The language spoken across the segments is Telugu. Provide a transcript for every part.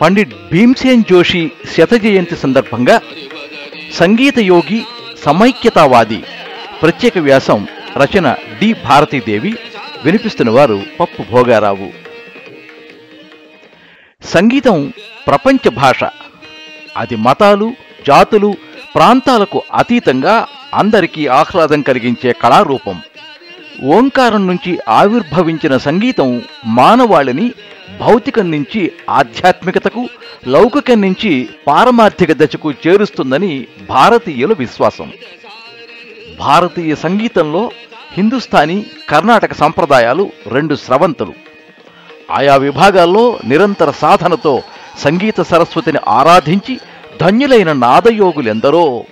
పండిట్ భీమ్సేన్ జోషి శత జయంతి సందర్భంగా సంగీత యోగి సమైక్యతావాది ప్రత్యేక వ్యాసం రచన డి భారతీదేవి వినిపిస్తున్న వారు పప్పు భోగారావు సంగీతం ప్రపంచ భాష అది మతాలు జాతులు ప్రాంతాలకు అతీతంగా అందరికీ ఆహ్లాదం కలిగించే కళారూపం. ఓంకారం నుంచి ఆవిర్భవించిన సంగీతం మానవాళిని భౌతికం నుంచి ఆధ్యాత్మికతకు లౌకికం నుంచి పారమార్థిక దశకు చేరుస్తుందని భారతీయుల విశ్వాసం. భారతీయ సంగీతంలో హిందుస్థానీ కర్ణాటక సంప్రదాయాలు రెండు స్రవంతులు. ఆయా విభాగాల్లో నిరంతర సాధనతో సంగీత సరస్వతిని ఆరాధించి ధన్యులైన నాదయోగులెందరో.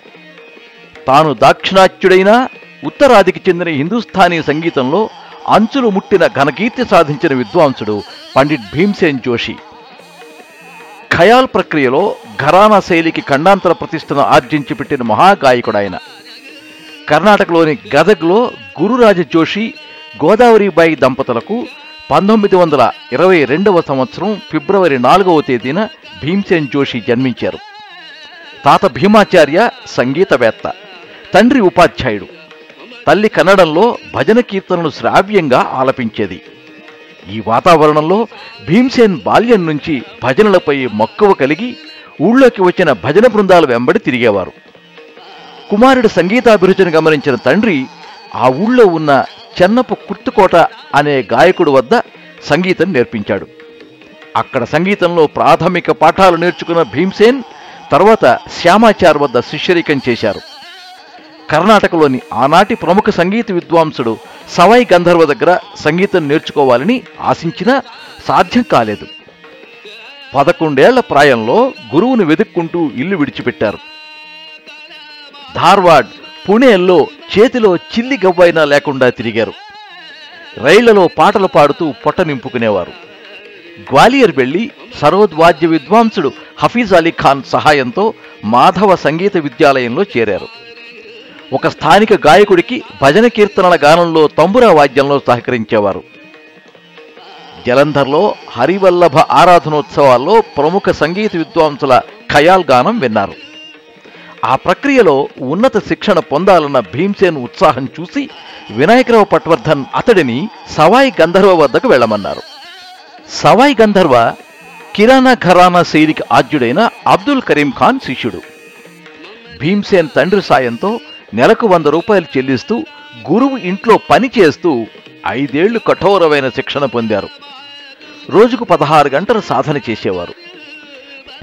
తాను దాక్షిణాత్యుడైన ఉత్తరాదికి చెందిన హిందుస్థానీ సంగీతంలో అంచులు ముట్టిన ఘనకీర్తి సాధించిన విద్వాంసుడు పండిట్ భీమ్సేన్ జోషి. ఖయాల్ ప్రక్రియలో ఘరానా శైలికి ఖండాంతర ప్రతిష్టను ఆర్జించి పెట్టిన మహాగాయకుడాయన. కర్ణాటకలోని గదగ్లో గురురాజ జోషి గోదావరిబాయి దంపతులకు పంతొమ్మిది వందల ఇరవై రెండవ సంవత్సరం ఫిబ్రవరి నాలుగవ తేదీన భీమ్సేన్ జోషి జన్మించారు. తాత భీమాచార్య సంగీతవేత్త తండ్రి ఉపాధ్యాయుడు. తల్లి కన్నడంలో భజన కీర్తనలు శ్రావ్యంగా ఆలపించేది. ఈ వాతావరణంలో భీమ్సేన్ బాల్యం నుంచి భజనలపై మక్కువ కలిగి ఊళ్ళోకి వచ్చిన భజన బృందాల వెంబడి తిరిగేవారు. కుమారుడి సంగీతాభిరుచిని గమనించిన తండ్రి ఆ ఊళ్ళో ఉన్న చెన్నపు కుర్తుకోట అనే గాయకుడు వద్ద సంగీతం నేర్పించాడు. అక్కడ సంగీతంలో ప్రాథమిక పాఠాలు నేర్చుకున్న భీమ్సేన్ తర్వాత శ్యామాచార్ వద్ద శిష్యరికం చేశారు. కర్ణాటకలోని ఆనాటి ప్రముఖ సంగీత విద్వాంసుడు సవాయి గంధర్వ దగ్గర సంగీతం నేర్చుకోవాలని ఆశించినా సాధ్యం కాలేదు. పదకొండేళ్ళ ప్రాయంలో గురువును వెతుక్కుంటూ ఇల్లు విడిచిపెట్టారు. ధార్వాడ్ పుణేల్లో చేతిలో చిల్లి గవ్వైనా లేకుండా తిరిగారు. రైళ్ళలో పాటలు పాడుతూ పొట్ట నింపుకునేవారు. గ్వాలియర్ వెళ్ళి సరోద్ వాద్య విద్వాంసుడు హఫీజ్ అలీ ఖాన్ సహాయంతో మాధవ సంగీత విద్యాలయంలో చేరారు. ఒక స్థానిక గాయకుడికి భజన కీర్తనల గానంలో తంబురా వాద్యంలో సహకరించేవారు. జలంధర్లో హరివల్లభ ఆరాధనోత్సవాల్లో ప్రముఖ సంగీత విద్వాంసుల ఖయాల్ గానం విన్నారు. ఆ ప్రక్రియలో ఉన్నత శిక్షణ పొందాలన్న భీమ్సేన్ ఉత్సాహం చూసి వినాయకరావు పట్వర్ధన్ అతడిని సవాయి గంధర్వ వద్దకు వెళ్ళమన్నారు. సవాయి గంధర్వ కిరాణా ఘరానా శైలికి ఆద్యుడైన అబ్దుల్ కరీం ఖాన్ శిష్యుడు. భీమ్సేన్ తండ్రి సాయంతో నెలకు వంద రూపాయలు చెల్లిస్తూ గురువు ఇంట్లో పని చేస్తూ ఐదేళ్ళు కఠోరమైన శిక్షణ పొందారు. రోజుకు పదహారు గంటలు సాధన చేసేవారు.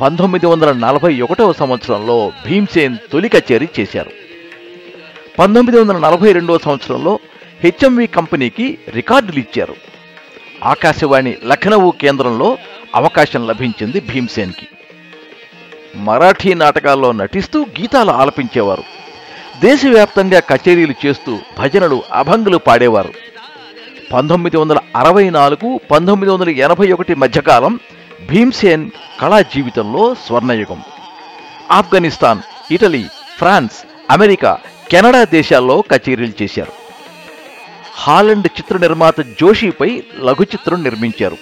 పంతొమ్మిది వందల నలభై ఒకటవ సంవత్సరంలో భీమ్సేన్ తొలి కచేరీ చేశారు. పంతొమ్మిది వందల నలభై రెండవ సంవత్సరంలో హెచ్ఎంవి కంపెనీకి రికార్డులు ఇచ్చారు. ఆకాశవాణి లఖనవు కేంద్రంలో అవకాశం లభించింది భీమ్సేన్కి. మరాఠీ నాటకాల్లో నటిస్తూ గీతాలు ఆలపించేవారు. దేశవ్యాప్తంగా కచేరీలు చేస్తూ భజనలు అభంగులు పాడేవారు. పంతొమ్మిది వందల అరవై నాలుగు పంతొమ్మిది వందల ఎనభై ఒకటి మధ్యకాలం భీమ్సేన్ కళా జీవితంలో స్వర్ణయుగం. Afghanistan Italy France America Canada దేశాల్లో కచేరీలు చేశారు. హాలండ్ చిత్ర నిర్మాత జోషిపై లఘు చిత్రం నిర్మించారు.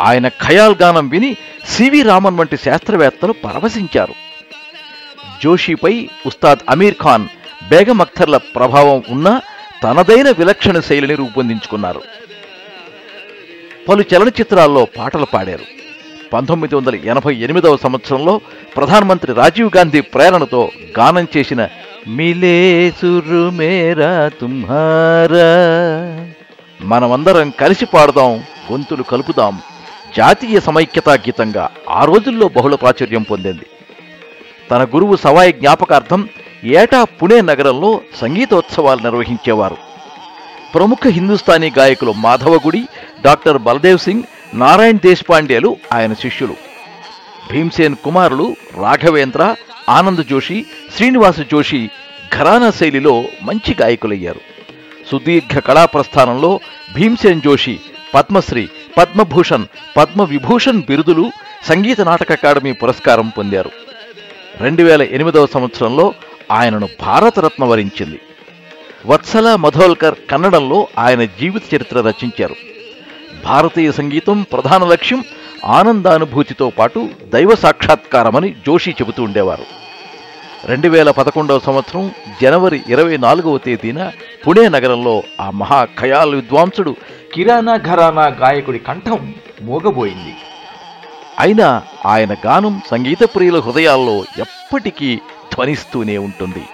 ఆయన ఖయాల్ గానం విని సివి రామన్ వంటి శాస్త్రవేత్తలు పరవశించారు. జోషిపై ఉస్తాద్ అమీర్ ఖాన్ బేగం అఖ్తర్ల ప్రభావం ఉన్న తనదైన విలక్షణ శైలిని రూపొందించుకున్నారు. పలు చలనచిత్రాల్లో పాటలు పాడారు. పంతొమ్మిది వందల ఎనభై ఎనిమిదవ సంవత్సరంలో ప్రధానమంత్రి రాజీవ్ గాంధీ ప్రేరణతో గానం చేసిన మిలే సురు మేరా తుమ్హారా. మనమందరం కలిసి పాడదాం గొంతులు కలుపుదాం. జాతీయ సమైక్యతా గీతంగా ఆ రోజుల్లో బహుళ ప్రాచుర్యం పొందింది. తన గురువు సవాయి జ్ఞాపకార్థం ఏటా పుణే నగరంలో సంగీతోత్సవాలు నిర్వహించేవారు. ప్రముఖ హిందుస్థానీ గాయకులు మాధవగుడి డాక్టర్ బలదేవ్ సింగ్ నారాయణ్ దేశపాండేలు ఆయన శిష్యులు. భీమ్సేన్ కుమారులు రాఘవేంద్ర ఆనంద్ జోషి శ్రీనివాస జోషి ఘరానా శైలిలో మంచి గాయకులయ్యారు. సుదీర్ఘ కళా ప్రస్థానంలో భీమ్సేన్ జోషి పద్మశ్రీ పద్మభూషణ్ పద్మవిభూషణ్ బిరుదులు సంగీత నాటక అకాడమీ పురస్కారం పొందారు. రెండు వేల ఎనిమిదవ సంవత్సరంలో ఆయనను భారతరత్న వరించింది. వత్సల మధోల్కర్ కన్నడంలో ఆయన జీవిత చరిత్ర రచించారు. భారతీయ సంగీతం ప్రధాన లక్ష్యం ఆనందానుభూతితో పాటు దైవ సాక్షాత్కారమని జోషి చెబుతూ ఉండేవారు. రెండు వేల పదకొండవ సంవత్సరం జనవరి ఇరవై నాలుగవ తేదీన పుణే నగరంలో ఆ మహా ఖయాల్ విద్వాంసుడు కిరాణా ఘరానా గాయకుడి కంఠం మోగబోయింది. అయినా ఆయన గానం సంగీత ప్రియుల హృదయాల్లో ఎప్పటికీ ధ్వనిస్తూనే ఉంటుంది.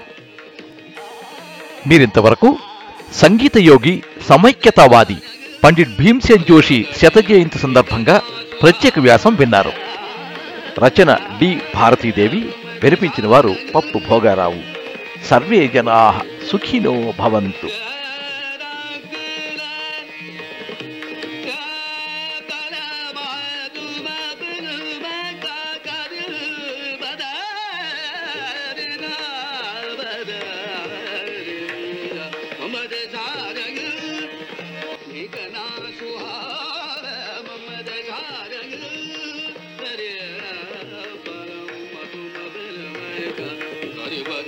మీరింతవరకు సంగీత యోగి సమైక్యతావాది పండిట్ భీమ్సేన్ జోషి శత జయంతి సందర్భంగా ప్రత్యేక వ్యాసం విన్నారు. రచన డి భారతీదేవి వినిపించిన వారు పప్పు భోగారావు. సర్వే జనా సుఖినో భవంతు.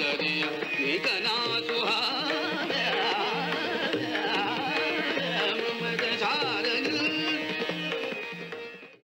ಕರಿಯ ಏಕನಾ